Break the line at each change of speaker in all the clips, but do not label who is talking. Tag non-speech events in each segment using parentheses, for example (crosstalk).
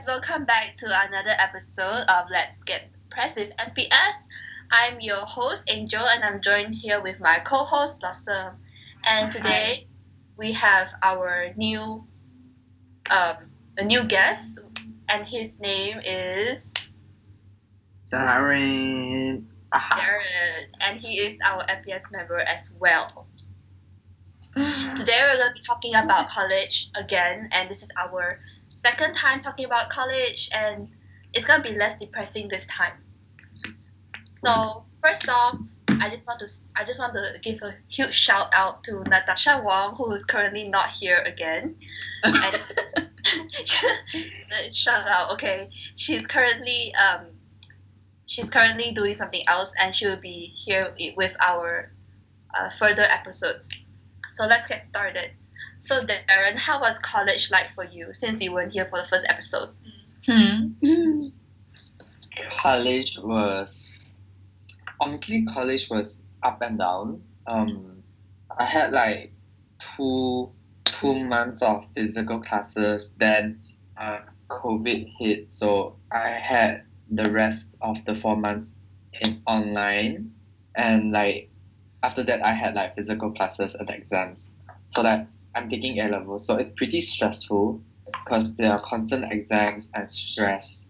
guys, welcome back to another episode of Let's Get Press with MPS. I'm your host Angel and I'm joined here with my co-host Blossom. And today we have our new um a new guest and his name is
Darren. Aha.
Darren and he is our MPS member as well. (sighs) Today we're going to be talking about college again and this is our second time talking about college and it's to be less depressing this time. So, first off, I just want to I just want to give a huge shout out to Natasha Wong who is currently not here again. (laughs) Shout out, okay. She's currently um she's currently doing something else and she will be here with our uh, further episodes. So let's get started. So Darren, how was college like for you since you weren't here for the first episode?
Hmm.
College was honestly college was up and down. Um, I had like two two months of physical classes. Then uh, COVID hit, so I had the rest of the four months in online, and like after that I had like physical classes and exams. So like I'm taking A levels, so it's pretty stressful because there are constant exams and stress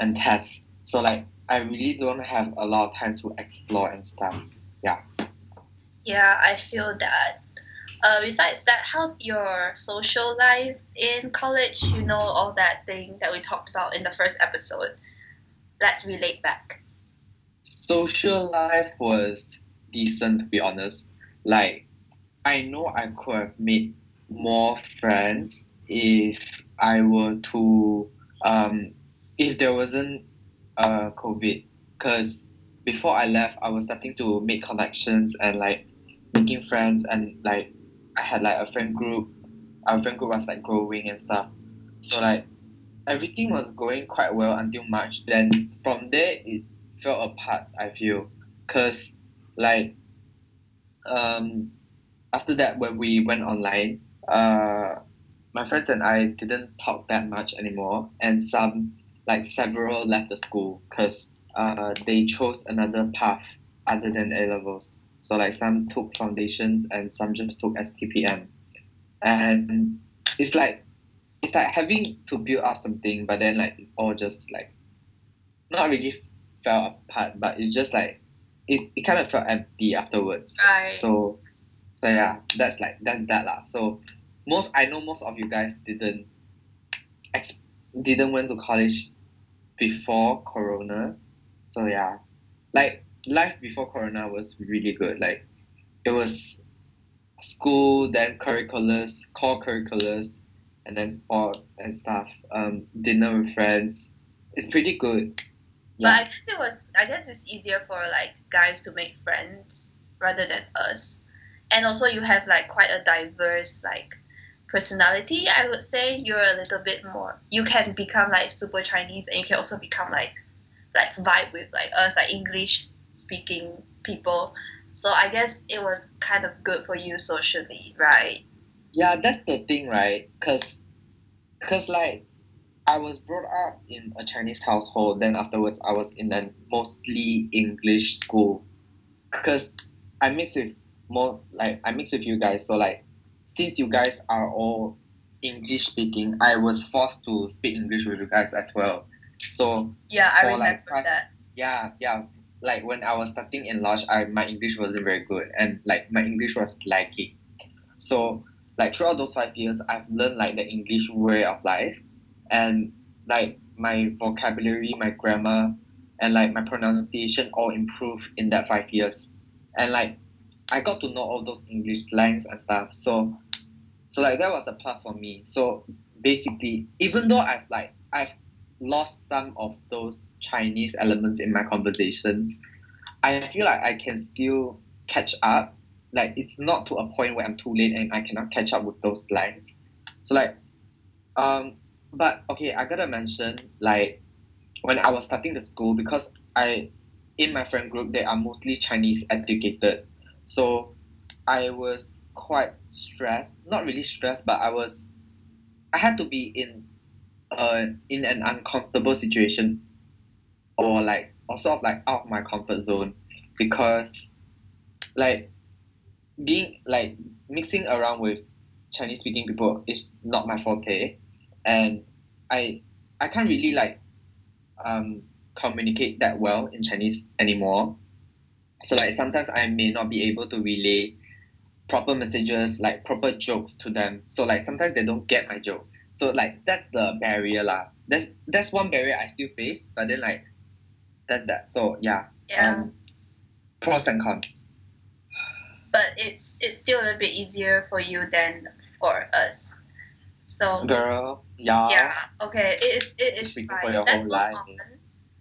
and tests. So like I really don't have a lot of time to explore and stuff.
Yeah. Yeah, I feel that. Uh, besides that, how's your social life in college? You know all that thing that we talked about in the first episode. Let's relate back.
Social life was decent to be honest. Like I know I could have made more friends if I were to um if there wasn't uh COVID. Because before I left I was starting to make connections and like making friends and like I had like a friend group. Our friend group was like growing and stuff. So like everything was going quite well until March. Then from there it fell apart I feel. Because like um after that when we went online uh my friends and I didn't talk that much anymore and some like several left the school because uh, they chose another path other than A levels. So like some took foundations and some just took STPM, and it's like it's like having to build up something, but then like it all just like not really fell apart, but it's just like it, it kind of felt empty afterwards.
Right.
So, so yeah, that's like that's that lah. So most I know most of you guys didn't ex- didn't went to college before Corona. So yeah, like life before Corona was really good. Like it was school, then curriculars, core curriculars, and then sports and stuff. Um, dinner with friends. It's pretty good.
But I guess it was I guess it's easier for like guys to make friends rather than us. And also you have like quite a diverse like personality, I would say. You're a little bit more you can become like super Chinese and you can also become like like vibe with like us like English speaking people. So I guess it was kind of good for you socially, right?
Yeah, that's the thing, right? Cause, cause like, I was brought up in a Chinese household. Then afterwards, I was in a mostly English school. Cause I mix with more like I mix with you guys. So like, since you guys are all English speaking, I was forced to speak English with you guys as well. So
Yeah, I remember
like, five-
that.
yeah, yeah. Like when I was starting in Lodge, I my English wasn't very good, and like my English was lacking. So like throughout those five years, I've learned like the English way of life, and like my vocabulary, my grammar, and like my pronunciation all improved in that five years, and like I got to know all those English slangs and stuff. So so like that was a plus for me. So basically, even though I've like I've lost some of those Chinese elements in my conversations, I feel like I can still catch up. Like it's not to a point where I'm too late and I cannot catch up with those lines. So like, um, but okay, I gotta mention like when I was starting the school because I in my friend group they are mostly Chinese educated, so I was quite stressed. Not really stressed, but I was I had to be in uh in an uncomfortable situation or like or sort of like out of my comfort zone because like being like mixing around with Chinese speaking people is not my forte and I I can't really like um communicate that well in Chinese anymore. So like sometimes I may not be able to relay proper messages, like proper jokes to them. So like sometimes they don't get my joke. So like that's the barrier lah. That's that's one barrier I still face, but then like that's that. So yeah.
Yeah.
Um, pros and cons.
but it's it's still a bit easier for you than for us. So
Girl, yeah.
yeah, okay, it is it is fine.
your
Let's
whole life.
on.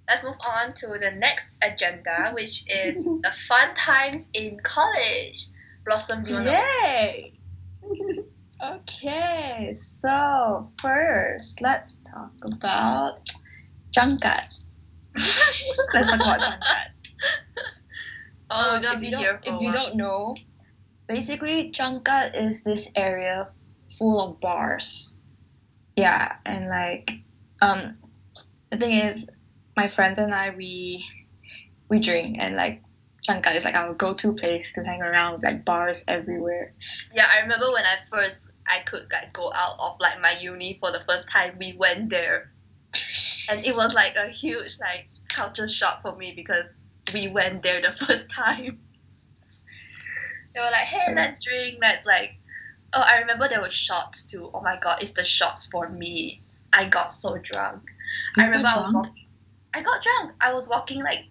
Let's move on to the next agenda, (laughs) which is the fun times in college. Blossom, do
Yay! okay, so first let's talk about Changkat. (laughs) let's talk about Changkat. (laughs)
Oh,
Um, if
be
you
here
don't, if you don't know, basically Changkat is this area full of bars. Yeah, and like, um, the thing is, my friends and I we we drink and like Changkat is like our go-to place to hang around, with, like bars everywhere.
Yeah, I remember when I first I could like go out of like my uni for the first time. We went there, and it was like a huge like culture shock for me because we went there the (laughs) first time. They were like, "Hey, let's drink. Let's like." Oh, I remember there were shots too. Oh my god, it's the shots for me. I got so drunk. I
You got
remember I was walking. I got drunk. I was walking like,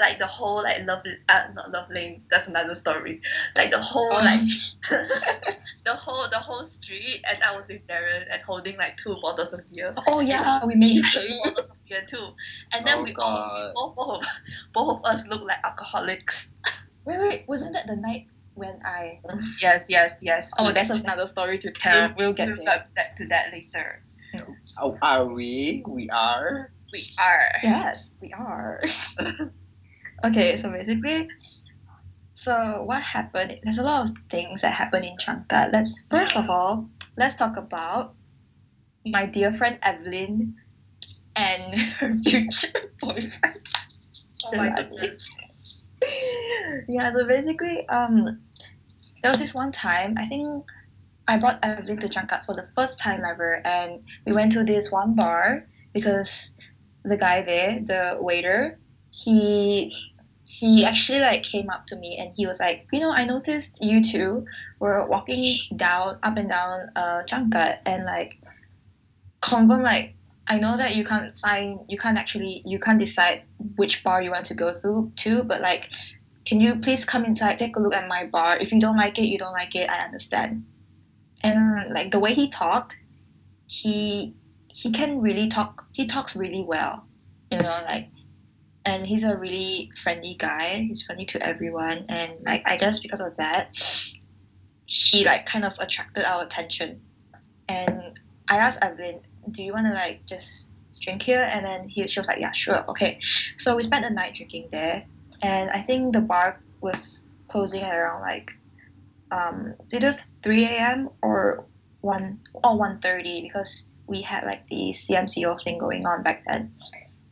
like the whole like love, uh, not love lane. That's another story. Like the whole
Oh.
like (laughs) the whole the whole street, and I was with Darren and holding like two bottles of beer.
Oh yeah, we made (laughs)
Two bottles of beer too, and then
Oh,
we all
God.
both, both of both of us look like alcoholics.
Wait, wait, wasn't that the night when I?
Yes, yes, yes.
Oh, that's another story to tell. We'll get
we'll get back to that later.
Oh, are we? We are.
We are.
Yes, we are. (laughs) okay, so basically, so what happened? There's a lot of things that happen in Changkat. Let's first of all, let's talk about my dear friend Evelyn and her (laughs) future boyfriend.
Oh my goodness. (laughs)
yeah, so basically, um, there was this one time, I think I brought Evelyn to Changkat for the first time ever, and we went to this one bar because the guy there, the waiter, he he actually like came up to me and he was like, you know, I noticed you two were walking down, up and down uh Changkat, and like, confirm like. I know that you can't find, you can't actually, you can't decide which bar you want to go through to, but like, can you please come inside, take a look at my bar? If you don't like it, you don't like it. I understand. And like the way he talked, he he can really talk. He talks really well, you know, like, and he's a really friendly guy. He's friendly to everyone, and like I guess because of that, he like kind of attracted our attention. And I asked Evelyn, "Do you want to like just drink here?" And then he she was like, "Yeah, sure, okay." So we spent the night drinking there, and I think the bar was closing at around like um, either 3 a.m. or 1 or 1.30 because we had like the CMCO thing going on back then.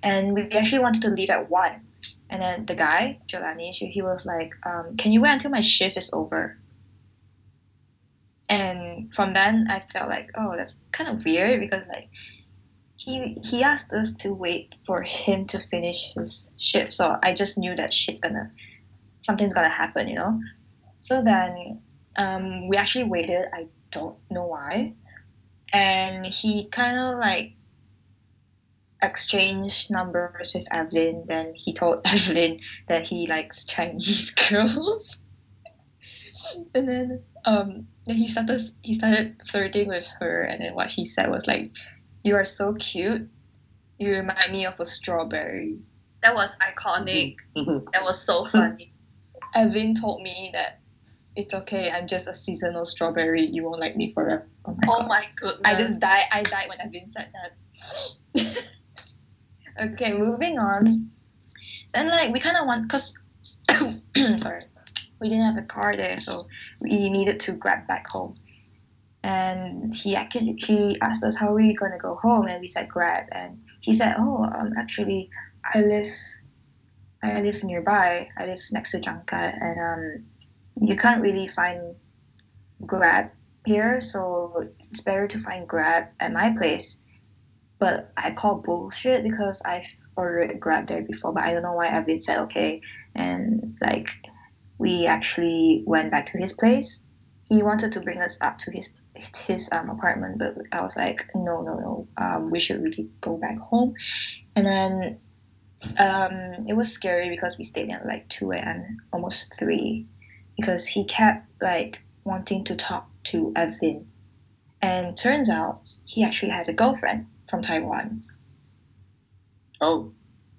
And we actually wanted to leave at 1. And then the guy, Jelani, she- he was like, um, can you wait until my shift is over? And from then, I felt like, oh, that's kind of weird because like he he asked us to wait for him to finish his shift. So I just knew that shit's gonna something's gonna happen, you know. So then um, we actually waited. I don't know why, and he kind of like exchanged numbers with Evelyn. Then he told (laughs) Evelyn that he likes Chinese (laughs) girls, and then um, then he started he started flirting with her. And then what he said was like, "You are so cute. You remind me of a strawberry."
That was iconic. That was so funny. (laughs)
Evelyn told me that it's okay. I'm just a seasonal strawberry. You won't like me forever. Oh my
Oh
god.
my goodness.
I just died. I died when I've been said that. (laughs) okay, moving on. Then like we kind of want cause (coughs) sorry, we didn't have a car there, so we needed to grab back home. and he actually he asked us how are we gonna go home, and we said Grab, and he said, oh, um, actually, I live, I live nearby. I live next to Changkat, and um, you can't really find Grab here, so it's better to find Grab at my place. But I call bullshit because I've ordered Grab there before, but I don't know why I've been said okay, and like we actually went back to his place. He wanted to bring us up to his his um, apartment, but I was like, no, no, no. Um, we should really go back home. And then um, it was scary because we stayed at like two a.m. almost three, because he kept like wanting to talk to Evelyn, and turns out he actually has a girlfriend from Taiwan.
Oh,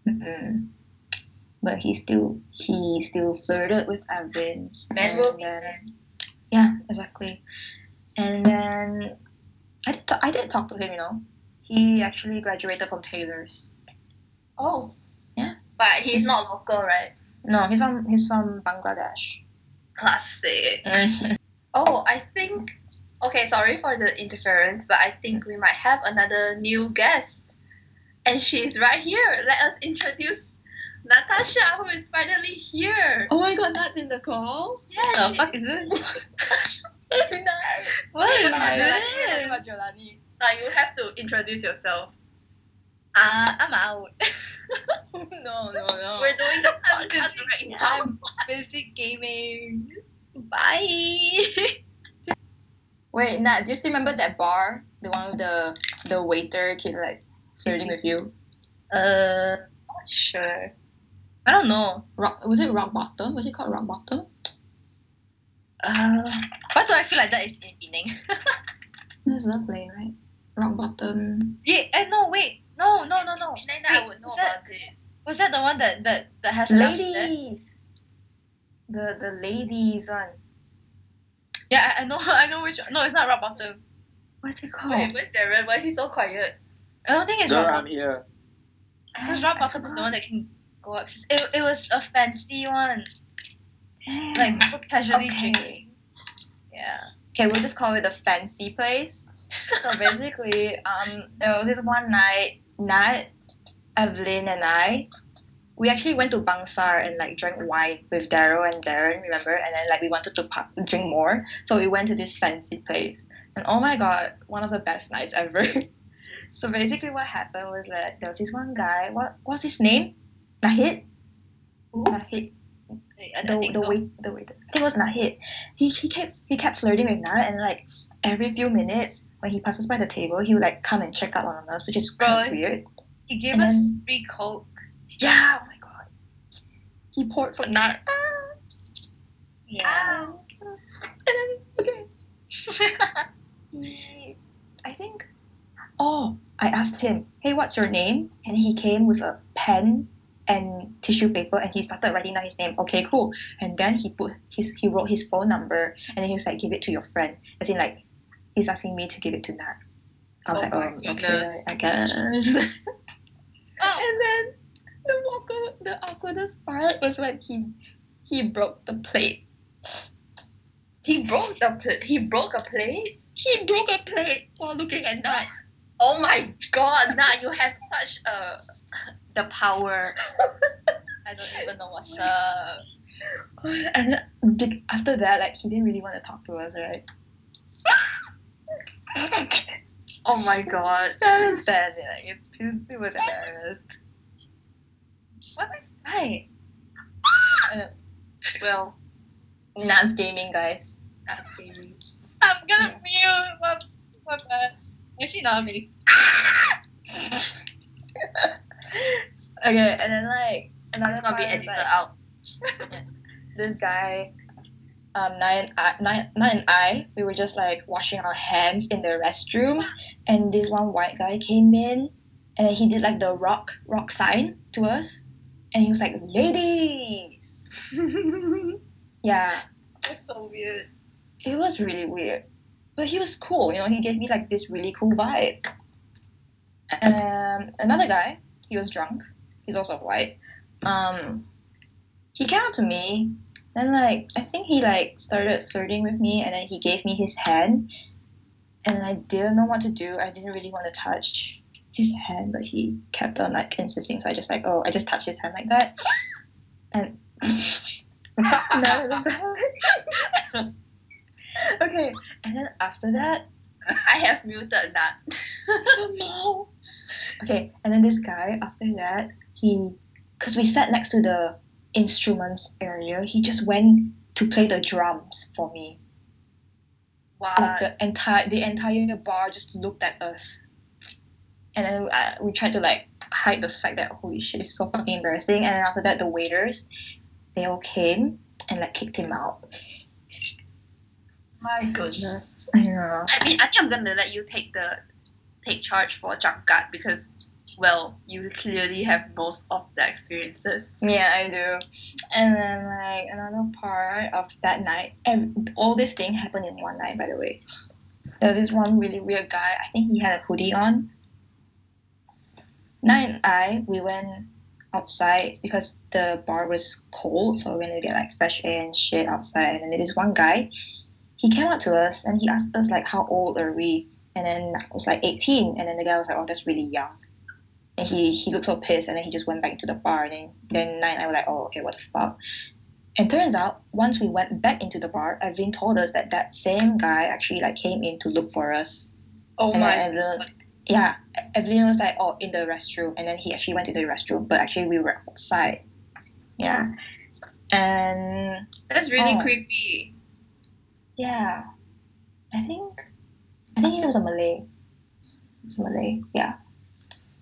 Mm-mm. But he still he still flirted with Evelyn.
Men will be
then-
men.
Yeah, exactly. And then I did, t- I did talk to him, you know. He actually graduated from Taylor's.
Oh.
Yeah.
But he's not local, right?
No, he's from he's from Bangladesh.
Classic. Mm-hmm. Oh, I think. Okay, sorry for the interference, but I think we might have another new guest. And she's right here. Let us introduce Natasha, who is finally here.
oh my god, that's in the call.
Yeah,
The fuck is this? (laughs)
What is this?
Jolani.
You have to introduce yourself.
Uh, I'm out. (laughs) no, no, no.
We're doing the podcast right now.
I'm busy gaming. Bye. (laughs) Wait, Nat, do you still remember that bar? The one with the the waiter kid like flirting with you?
Uh, not sure. I don't know.
Rock was it rock bottom? Was it called rock bottom?
Uh, why do I feel like that is in Penang? (laughs)
That's lovely, right? Rock bottom.
yeah, eh, no, wait. No, no, no, no.
Penang,
Wait,
I would know
is that-
about it.
Was that the one that that, that has the?
Ladies. The the ladies one.
Yeah, I, I know. (laughs) I know which. No, it's not rock bottom.
What's it called?
Wait, where's Darren? Why is he so quiet? I don't think it's
Sir,
rock
I'm
bottom.
here.
Because rock
I
bottom is the one that can go up. It, it was a fancy one,
Damn.
like people casually
Okay.
drinking. Yeah.
Okay, we'll just call it a fancy place. So (laughs) basically, um, there was this one night, Nat, Evelyn, and I, we actually went to Bangsar and like drank wine with Daryl and Darren, remember? And then like we wanted to drink more, so we went to this fancy place. And oh my god, one of the best nights ever. (laughs) so basically, what happened was that there was this one guy. What what's his name? Nahid.
Who?
Nahid
I
the the
so.
wait the wait. I think it was Nahid. He he kept he kept flirting with Nat and like every few minutes when he passes by the table he would like come and check out on us, which is kind of weird.
He gave
And
us
then-
free coke.
Yeah, oh my god. He poured for Nat. (laughs) Ah,
Yeah.
and then okay. (laughs) He, I think. Oh, I asked him, "Hey, what's your name?" And he came with a pen and tissue paper, and he started writing down his name. Okay, cool. And then he put his he wrote his phone number, and then he was like, "Give it to your friend." As in, like, he's asking me to give it to Nat. I was
Oh
like, "Oh, okay. I guess." (laughs)
Oh.
and then the awkward, the awkwardest part was when he he broke the plate.
He broke the pl- he broke a plate.
He broke a plate while looking at Nat. (gasps)
Oh my god, Nah, you have such uh, a (laughs) the power. (laughs) I don't even know what's up.
And after that, like he didn't really want to talk to us, right?
Oh my god. (laughs)
I understand. Like it's it was embarrassed.
What is right?
Uh,
Well,
Nat's gaming, guys.
that's scary. I'm gonna mute my my bad. Actually not me. (laughs)
Okay, and then like another
It's gonna be edited
like,
out. (laughs)
this guy, um, Nine, I, Nine, Nine and I, we were just like washing our hands in the restroom, and this one white guy came in, and he did like the rock rock sign to us, and he was like, "Ladies." (laughs) Yeah,
That's so weird.
it was really weird, but he was cool. You know, he gave me like this really cool vibe. Um, another guy, he was drunk. He's also white. Um, he came up to me, then like I think he like started flirting with me, and then he gave me his hand, and I didn't know what to do. I didn't really want to touch his hand, but he kept on like insisting. So I just like, oh, I just touched his hand like that, and (laughs) no, (laughs) okay. And then after that, (laughs)
I have muted that.
no. Okay, and then this guy after that, he, cause we sat next to the instruments area, he just went to play the drums for me.
Wow.
Like the entire the entire bar just looked at us, and then uh, we tried to like hide the fact that holy shit, it's so fucking embarrassing. And then after that, the waiters, they all came and like kicked him out.
My goodness.
I know.
I mean, I think I'm gonna let you take the take charge for Changkat because, well, you clearly have most of the experiences.
Yeah, I do. And then like another part of that night, and all this thing happened in one night. By the way, there was this one really weird guy. I think he had a hoodie on. Nine and I, we went outside because the bar was cold, so we went to get like fresh air and shit outside. And then this one guy, he came up to us and he asked us like, "How old are we?" And then I was like 18, and then the guy was like, "Oh, that's really young." And he he looked so pissed, and then he just went back into the bar. And then then Nine and I were like, "Oh, okay, what the fuck?" And turns out, once we went back into the bar, Evelyn told us that that same guy actually like came in to look for us.
Oh
and
my.
Evelyn, yeah, Evelyn was like, "Oh, in the restroom," and then he actually went to the restroom, but actually we were outside. Yeah, and
That's really
Oh.
creepy.
yeah, I think I think he was a Malay. He was a Malay, yeah.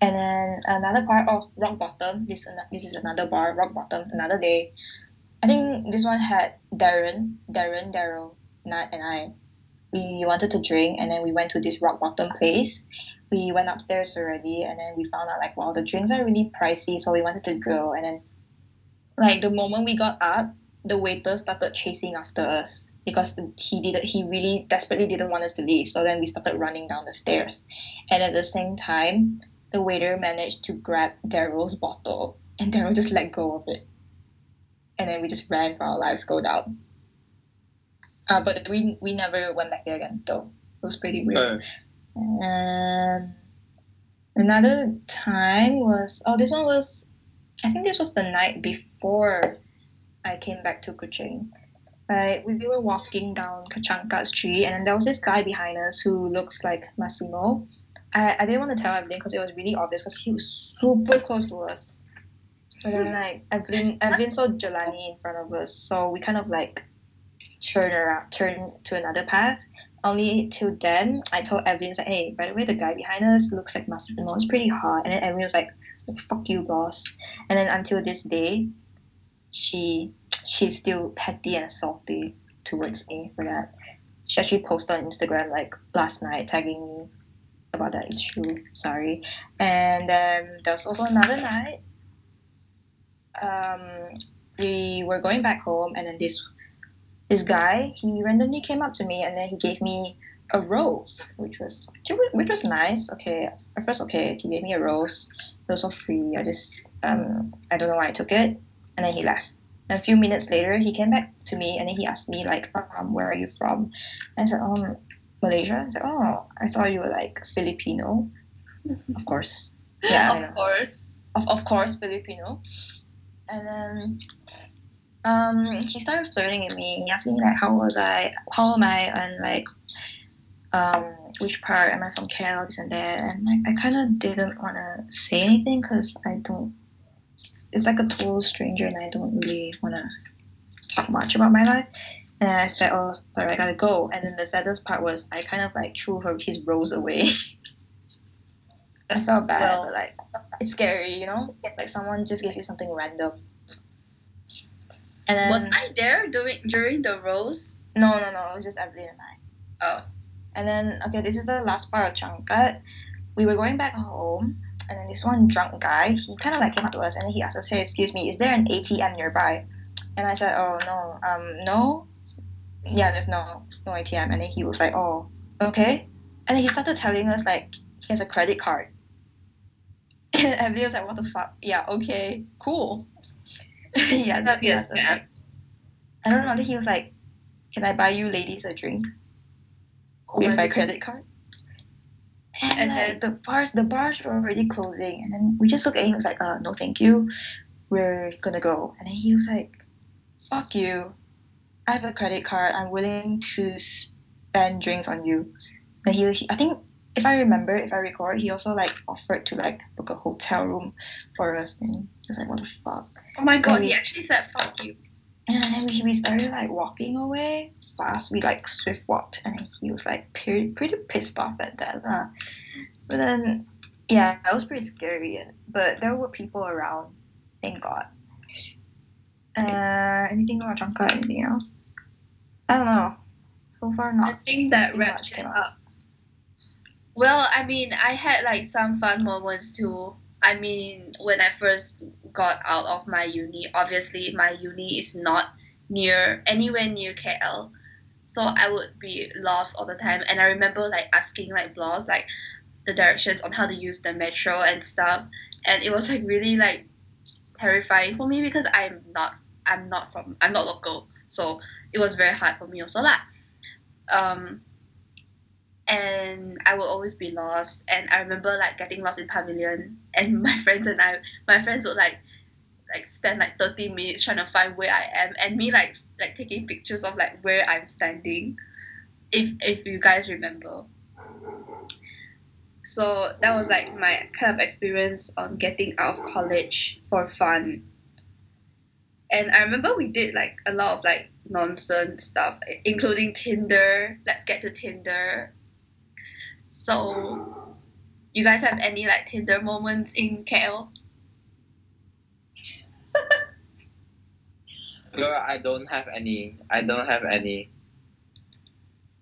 And then another part of Rock Bottom. This this is another bar, Rock Bottom. Another day. I think this one had Darren, Darren, Daryl, Nat, and I. We wanted to drink, and then we went to this Rock Bottom place. We went upstairs already, and then we found out like, wow, the drinks are really pricey, so we wanted to go. And then, like the moment we got up, the waiter started chasing after us because he did he really desperately didn't want us to leave. So then we started running down the stairs, and at the same time, the waiter managed to grab Daryl's bottle, and Daryl just let go of it, and then we just ran for our lives, go down. Uh, but we we never went back there again though. It was pretty weird.
Uh,
And another time was oh this one was I think this was the night before I came back to Kuching. Like we were walking down Kachanka Street and then there was this guy behind us who looks like Massimo. I, I didn't want to tell Evelyn because it was really obvious because he was super close to us. But then like Evelyn Evelyn saw Jelani in front of us, so we kind of like turn around turn to another path only till then, I told Evelyn, like, hey, by the way, the guy behind us looks like Massimo. It's pretty hot. And then Evelyn was like, fuck you, boss. And then until this day, she she's still petty and salty towards me for that. She actually posted on Instagram like last night, tagging me about that issue. Sorry. And then there was also another night. Um, we were going back home, and then this this guy he randomly came up to me and then he gave me a rose which was which was nice okay at first okay he gave me a rose it was all free i just um i don't know why i took it and then he left and a few minutes later he came back to me and then he asked me like um where are you from and i said um malaysia i said oh i thought you were like filipino of course yeah
of course.
of, of course Filipino. And then um, he started flirting at me. Me like how was I, how am I, and like um, which part am I from KL, this and that. And like I kind of didn't want to say anything because I don't. It's like a total stranger, and I don't really want to talk much about my life. And I said, "Oh, sorry, I gotta go." And then the saddest part was I kind of like threw her his rose away. (laughs) I felt bad,
Well-
but like it's scary, you know? Like someone just gave you something random. And then
Was I there during during the rose?
no, no, no, it was just Evelyn and I.
Oh.
And then okay, this is the last part of Changkat. We were going back home, and then this one drunk guy, he kind of like came up to us and then he asked us, "Hey, excuse me, is there an ATM nearby?" And I said, "Oh no, um, no, yeah, there's no no ATM." And then he was like, "Oh, okay." And then he started telling us like he has a credit card. (laughs) And Evelyn was like, "What the fuck? Yeah, okay, cool." (laughs) yeah,
That'd be a
yeah, so
scam.
like- I don't know. Then he was like, "Can I buy you ladies a drink
Oh
with
my
credit card?" And,
And
like, the bars, the bars were already closing, and then we just looked at him. He was like, "Uh, no, thank you. We're gonna go." And then he was like, "Fuck you. I have a credit card. I'm willing to spend drinks on you." And he, he I think, if I remember, if I recall, he also like offered to like book a hotel room for us. And he was like, "What the fuck?"
Oh my god,
Maybe.
he actually said fuck you.
And then we, we started like walking away fast. We like swift walked, and he was like pretty pretty pissed off at that. lah. But then, yeah, that was pretty scary. But there were people around. Thank God. Uh, anything about Changkat? Anything else? I don't know. So far, not.
I think that wraps it
came
up. Well, I mean, I had like some fun moments too. I mean, when I first got out of my uni, obviously my uni is not near anywhere near KL, so I would be lost all the time. And I remember like asking like blogs like the directions on how to use the metro and stuff, and it was like really like terrifying for me because I'm not I'm not from I'm not local, so it was very hard for me also lah. Um, and I will always be lost. And I remember like getting lost in pavilion, (laughs) and my friends and I, my friends would like like spend like thirty minutes trying to find where I am, and me like like taking pictures of like where I'm standing, if if you guys remember. So that was like my kind of experience on getting out of college for fun. And I remember we did like a lot of like nonsense stuff, including Tinder. Let's get to Tinder. So, you guys have any like Tinder moments in KL?
Girl, (laughs) I don't have any. I don't have any.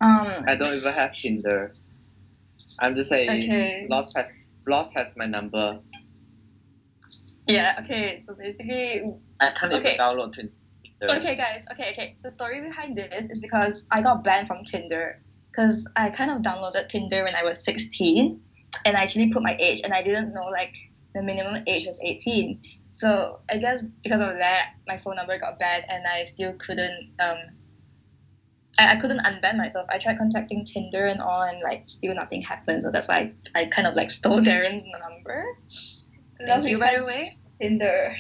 Um.
I don't even have Tinder. I'm just saying.
Okay.
Lost has Lost has my number.
Yeah. Okay. So basically,
I can't
Okay.
even download Tinder.
Okay, guys. Okay, okay. The story behind this is because I got banned from Tinder because I kind of downloaded Tinder when I was 16, and I actually put my age, and I didn't know like the minimum age was 18. So I guess because of that, my phone number got banned, and I still couldn't um. I, I couldn't unban myself. I tried contacting Tinder and all, and like still nothing happened. So that's why I, I kind of like stole (laughs) Darren's number. Thank you, by the way.
Tinder.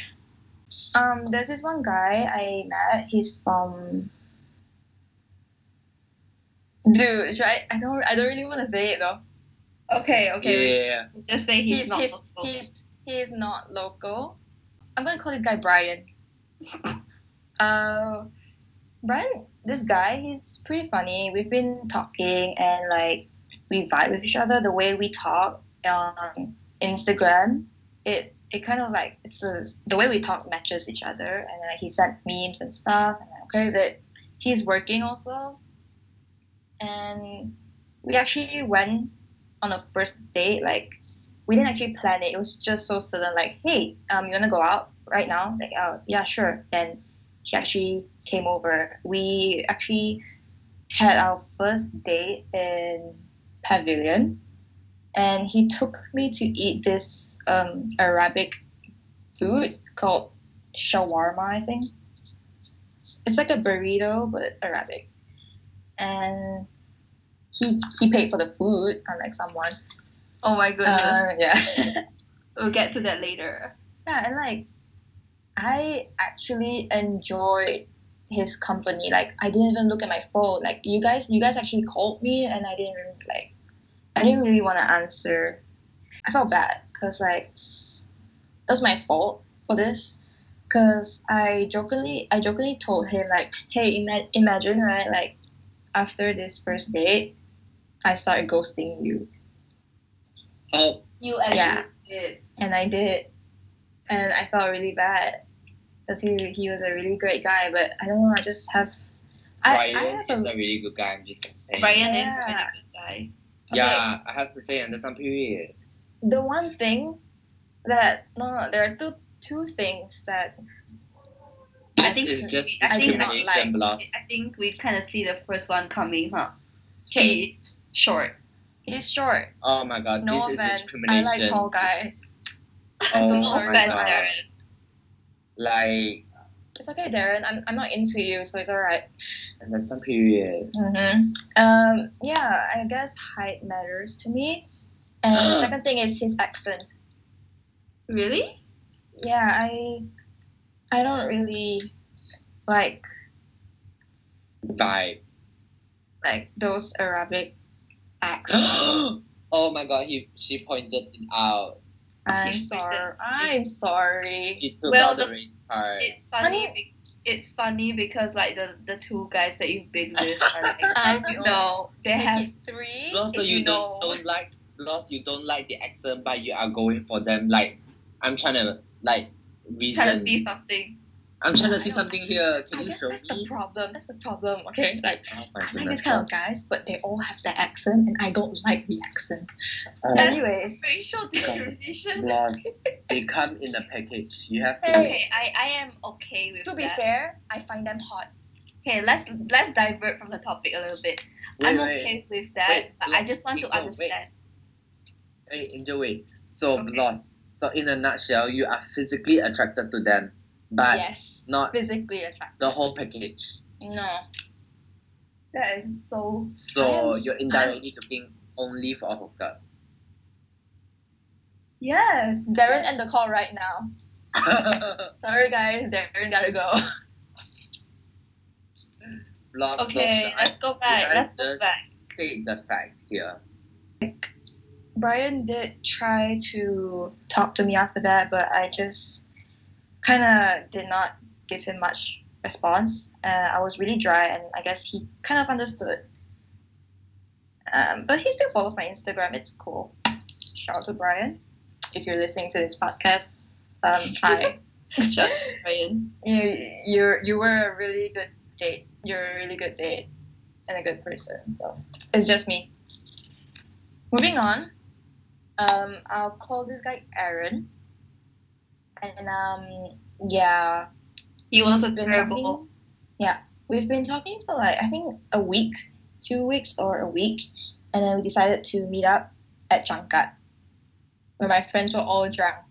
Um, there's this one guy I met. He's from. Dude, should I? I don't. I don't really want to say it though.
Okay, okay.
Yeah.
Just say he's, not
he's,
local.
he's he's not local. I'm gonna call this guy Brian. (laughs) uh, Brian, this guy, he's pretty funny. We've been talking and like we vibe with each other. The way we talk on Instagram, it it kind of like it's the the way we talk matches each other. And like he sent memes and stuff. And I'm okay that. He's working also, and we actually went on a first date. Like we didn't actually plan it. It was just so sudden. Like, hey, um, you wanna go out right now? Like, oh yeah, sure. And he actually came over. We actually had our first date in Pavilion, and he took me to eat this um, Arabic food called shawarma, I think. It's like a burrito but Arabic, and he he paid for the food, unlike someone.
oh my goodness.
Uh, (laughs) yeah. (laughs)
we'll get to that later.
Yeah, and like I actually enjoyed his company. Like I didn't even look at my phone. Like you guys you guys actually called me and I didn't even like I didn't really want to answer. I felt bad because like it's- it was my fault for this. Cause I jokingly I jokingly told him like, hey, ima- imagine right like after this first date, I started ghosting you.
Oh,
You and
Yeah.
did.
and I did, and I felt really bad because he he was a really great guy, but I don't know. I just have. I, I
Ryan
have
is
a,
a really good guy. I'm just saying.
Brian is a really good guy.
Yeah, I have to say under some period.
the one thing that no, no, there are two two things that
I think
it's just
I think
not like-.
I think we kind of see the first one coming, huh? He's short.
he's short.
Oh my god,
No
this is
offense, I like tall guys. (laughs)
Oh
so
Darren.
Darren.
Like
It's okay, Darren. I'm I'm not into you, so it's alright.
under some period.
Mm-hmm. Um, yeah, I guess height matters to me. And the (clears throat) second thing is his accent.
Really?
Yeah, I I don't really like
Vibe.
like those Arabic (gasps) accents.
oh my god, he she pointed it out.
I'm sorry. I'm sorry.
He took
Well,
out the
the-
rain.
It's funny. be- it's funny because like the the two guys that you've been with (laughs) are like,
I
you
know.
know, they
Make
have
three.
Also,
if
you
you
don't don't like lost. You don't like the accent, but you are going for them. Like I'm trying to like reason.
trying to see something.
I'm trying to see something here. Can
I
you
guess
show
that's the problem. That's the problem. Okay, like
Oh
I like
goodness.
these kind of guys, but they all have the accent, and I don't like the accent.
Oh,
Anyways,
Facial derivation.
lost. They come in a package. You have to.
Okay, I, I am okay with
to be
that.
fair, I find them hot.
Okay, let's let's divert from the topic a little bit.
Wait,
I'm
wait,
okay with that,
Wait,
but
let-
I just want to
Angel, wait.
understand.
Hey, Angel, wait. So
Okay.
lost. So in a nutshell, you are physically attracted to them, but
yes,
not
physically attractive.
the whole package.
No,
That is so.
So
I am s-
you're indirectly looking only for a hookup.
Yes.
Darren end the call right now. (laughs) Sorry guys, Darren gotta go.
lost.
Okay,
lost.
let's go back.
I
Let's go back.
Take the fact here.
Brian did try to talk to me after that, but I just kind of did not give him much response. Uh, I was really dry, and I guess he kind of understood. Um, but he still follows my Instagram. It's cool. Shout out to Brian. If you're listening to this podcast, um, (laughs) hi.
Shout out to Brian.
You, you're you were a really good date. You're a really good date and a good person. So it's just me. Moving on. Um, I'll call this guy Aaron. And um, yeah,
He was
we've been
terrible.
talking. Yeah, we've been talking for like I think a week, two weeks or a week, and then we decided to meet up at Changkat, where my friends were all drunk.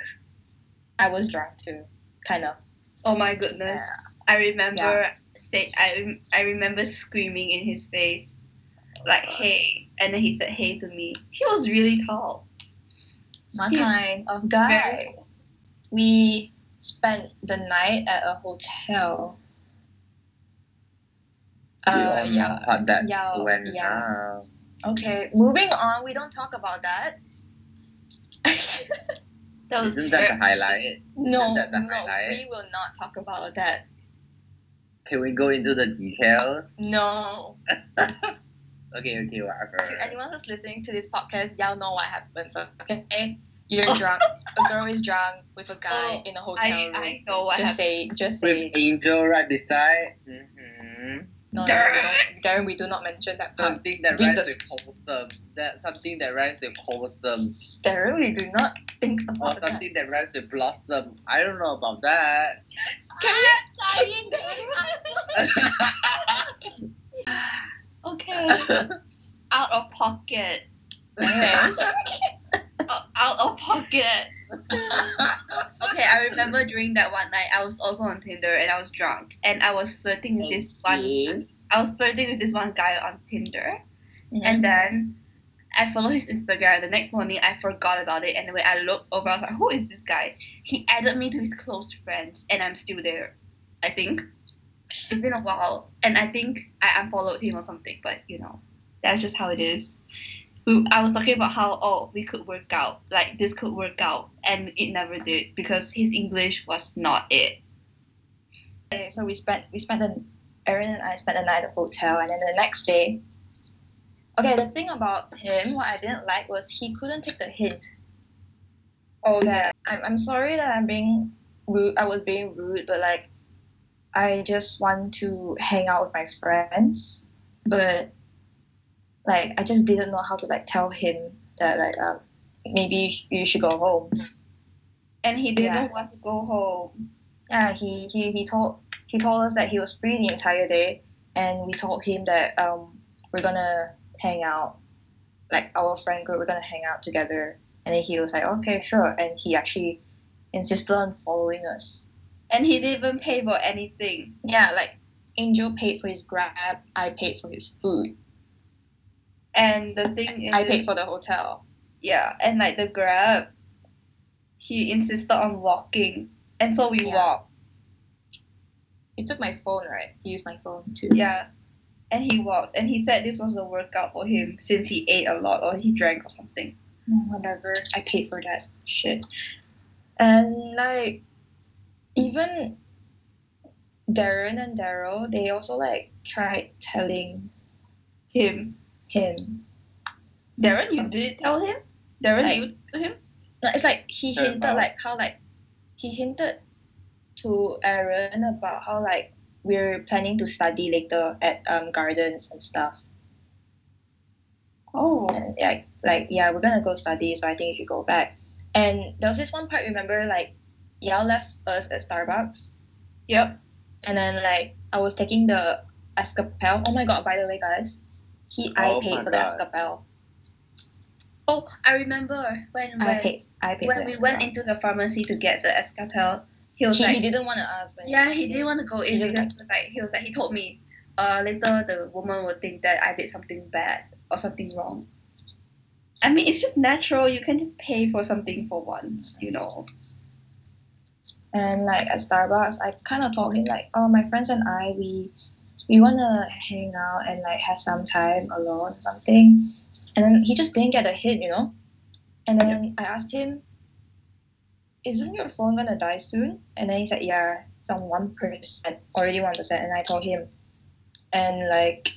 I was drunk too, kind of.
Oh my goodness! I remember say I I remember screaming in his face, like "Hey!" and then he said "Hey" to me. He was really tall.
My kind of guy.
Very
We spent the night at a hotel.
we
Uh,
all know
yeah.
that
yeah,
went
yeah.
down.
Okay, moving on. We don't talk about that. (laughs)
That was
Isn't that the highlight?
no,
that the
no,
highlight?
we will not talk about that.
Can we go into the details?
No. (laughs)
Okay, okay, whatever.
To anyone who's listening to this podcast, y'all know what happens. Okay, you're (laughs) drunk. A girl is drunk with a guy
Oh,
in a hotel
I
room.
I know what
just
happened.
say, just say.
With Angel right beside. Mm-hmm.
No, no, we don't, Darren, we do not mention that part.
Something that
Read
rhymes
the-
with wholesome. That something that rhymes with wholesome.
Darren, we do not think
Or
about that.
something that rhymes with blossom. I don't know about that. (laughs) (laughs)
okay, out of pocket.
Anyways,
Out, out of pocket. (laughs) Okay, I remember during that one night, I was also on Tinder and I was drunk, and I was flirting with this one. I was flirting with this one guy on Tinder, and then I followed his Instagram. The next morning, I forgot about it, and when I looked over, I was like, "Who is this guy?" He added me to his close friends, and I'm still there. I think it's been a while, and I think I unfollowed him or something. But you know, that's just how it is. We, I was talking about how oh we could work out, like this could work out, and it never did because his English was not it.
Okay, so we spent we spent the Erin and I spent the night at the hotel, and then the next day. Okay, the thing about him, what I didn't like was he couldn't take the hint. Oh, that I'm I'm sorry that I'm being rude. I was being rude, but like, I just want to hang out with my friends, but like I just didn't know how to like tell him that like uh, maybe you should go home.
And he didn't
Yeah.
want to go home.
Yeah, he, he, he told he told us that he was free the entire day, and we told him that um we're gonna hang out, like our friend group, we're gonna hang out together, and then he was like, okay, sure, and he actually insisted on following us.
And he didn't even pay for anything.
Yeah, like Angel paid for his grab, I paid for his food,
And the thing is,
I paid for the hotel.
Yeah, and like the grab, he insisted on walking, and so we
Yeah.
walked.
He took my phone, right? He used my phone too.
Yeah, and he walked, and he said this was a workout for him since he ate a lot or he drank or something.
whatever. I paid for that shit. And like even Darren and Daryl, they also like tried telling
Him,
him.
Darren, you did tell him. Darren,
Like-
you to him.
No, it's like he hinted
about-
like how like he hinted to Aaron about how like we're planning to study later at um gardens and stuff.
Oh,
and like like yeah we're gonna go study so i think you should go back and there was this one part remember like y'all left us at starbucks
yep.
and then like i was taking the Escapelle oh my god by the way guys he i
Oh
paid
my
for the
God.
Escapelle
Oh, I remember when
i
when,
paid i paid
when
for the
we went into the pharmacy to get the Escapelle. He was
he,
like,
he didn't want to ask when
Yeah, he didn't want to go in
He just
because he was like he was like he told me, uh later the woman will think that I did something bad or something wrong. I mean it's just natural, you can just pay for something for once, you know.
and like at starbucks i kind of told him like oh my friends and i we we want to hang out and like have some time alone or something. And then he just didn't get a hit, you know? And then i asked him isn't your phone gonna die soon? And then he said yeah it's on 1% already 1% and i told him and like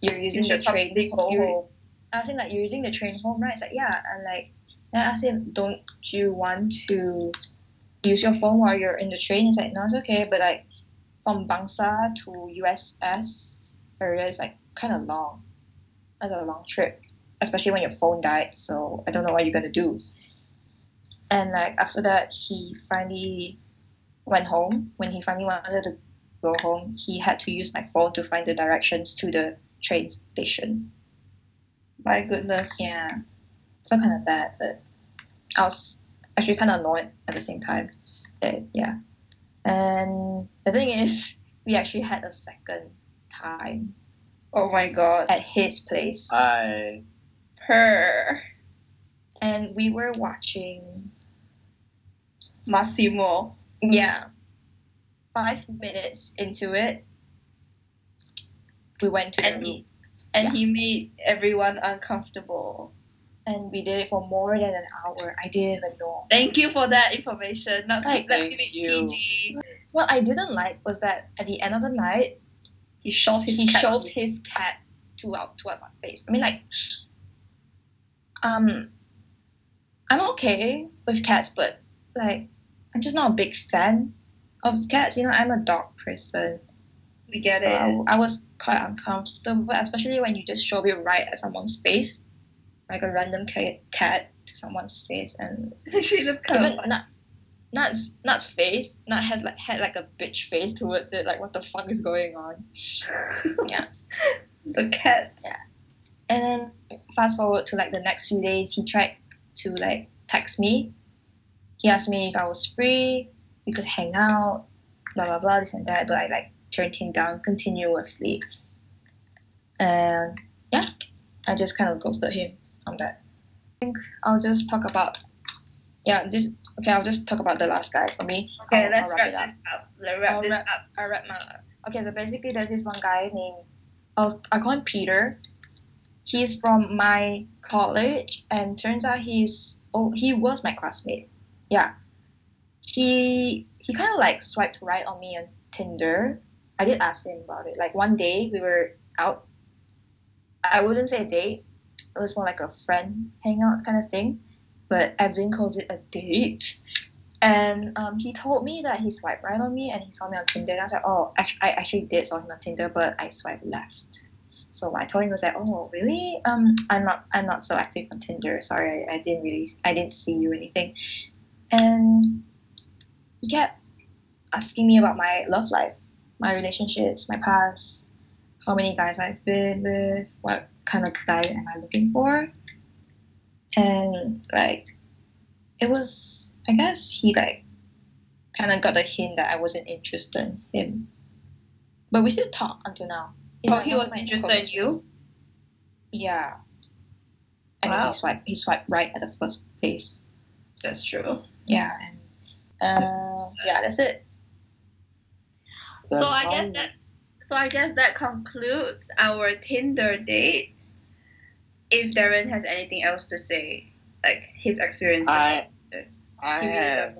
you're using the train
probably go
you-
home.
I asked him like you're using the train home, right? It's like yeah, and like then I asked him, don't you want to use your phone while you're in the train? He's like, no, it's okay, but like from Bangsar to USS area is like kind of long. That's a long trip, especially when your phone died. So I don't know what you're gonna do. And like after that, he finally went home. When he finally wanted to go home, he had to use my phone to find the directions to the train station.
My goodness.
Yeah. Felt kind of bad, but I was actually kind of annoyed at the same time. Uh, yeah. And the thing is, we actually had a second time
Oh my god.
at his place.
I
Her
and we were watching,
Massimo.
yeah, five minutes into it, we went to the
And
room.
he and
Yeah.
he made everyone uncomfortable.
And we did it for more than an hour. I didn't even know.
Thank you for that information. Not
Like,
let's
thank
keep it. PG.
What I didn't like was that at the end of the night,
He shoved his
he
cat on
shoved his cat to our towards our face. I mean, like, um, I'm okay with cats, but like, I'm just not a big fan of cats. You know, I'm a dog person.
We get
So
it.
I, I was quite uncomfortable, especially when you just shove it right at someone's face, like a random cat, cat to someone's face, and (laughs)
she just kind
even
of
not. Nat's Nat's face, Nat has like had like a bitch face towards it. Like, what the fuck is going on? (laughs) Yeah.
the cat.
Yeah. And then fast forward to like the next few days, he tried to like text me. He asked me if I was free, we could hang out, blah blah blah, this and that. But I like turned him down continuously. And yeah, I just kind of ghosted him on that. I think I'll just talk about yeah, this okay, I'll just talk about the last guy for me.
Okay,
I'll-
let's
I'll
wrap
it up.
this up. Let's wrap
I'll
this
wrap-
up.
I read my okay. So basically, there's this one guy named I'll, I call him Peter. He's from my college, and turns out he's oh he was my classmate. Yeah, he he kind of like swiped right on me on Tinder. I did ask him about it. Like one day we were out. I wouldn't say a date. It was more like a friend hangout kind of thing, but Evelyn calls it a date. And um, he told me that he swiped right on me and he saw me on Tinder. And I was like, oh, I actually did saw him on Tinder, but I swiped left. So I told him was like, oh, really? Um, I'm not, I'm not so active on Tinder. Sorry, I, I didn't really, I didn't see you anything. And he kept asking me about my love life, my relationships, my past, how many guys I've been with, what kind of guy am I looking for, and like, it was I guess he like kind of got a hint that I wasn't interested in him. But we still talk until now. He's
Oh, he was interested in you?
Yeah. I
Wow.
he swiped he swiped right at the first place.
That's true.
Yeah, and uh, yeah, that's it.
So I guess that so I guess that concludes our Tinder dates. If Darren has anything else to say, like his experiences.
I I
really
have.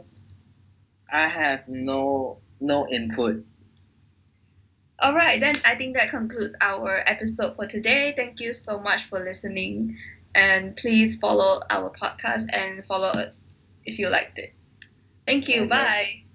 I have no no input.
All right, then I think that concludes our episode for today. Thank you so much for listening, and please follow our podcast and follow us if you liked it. Thank you.
Okay.
Bye.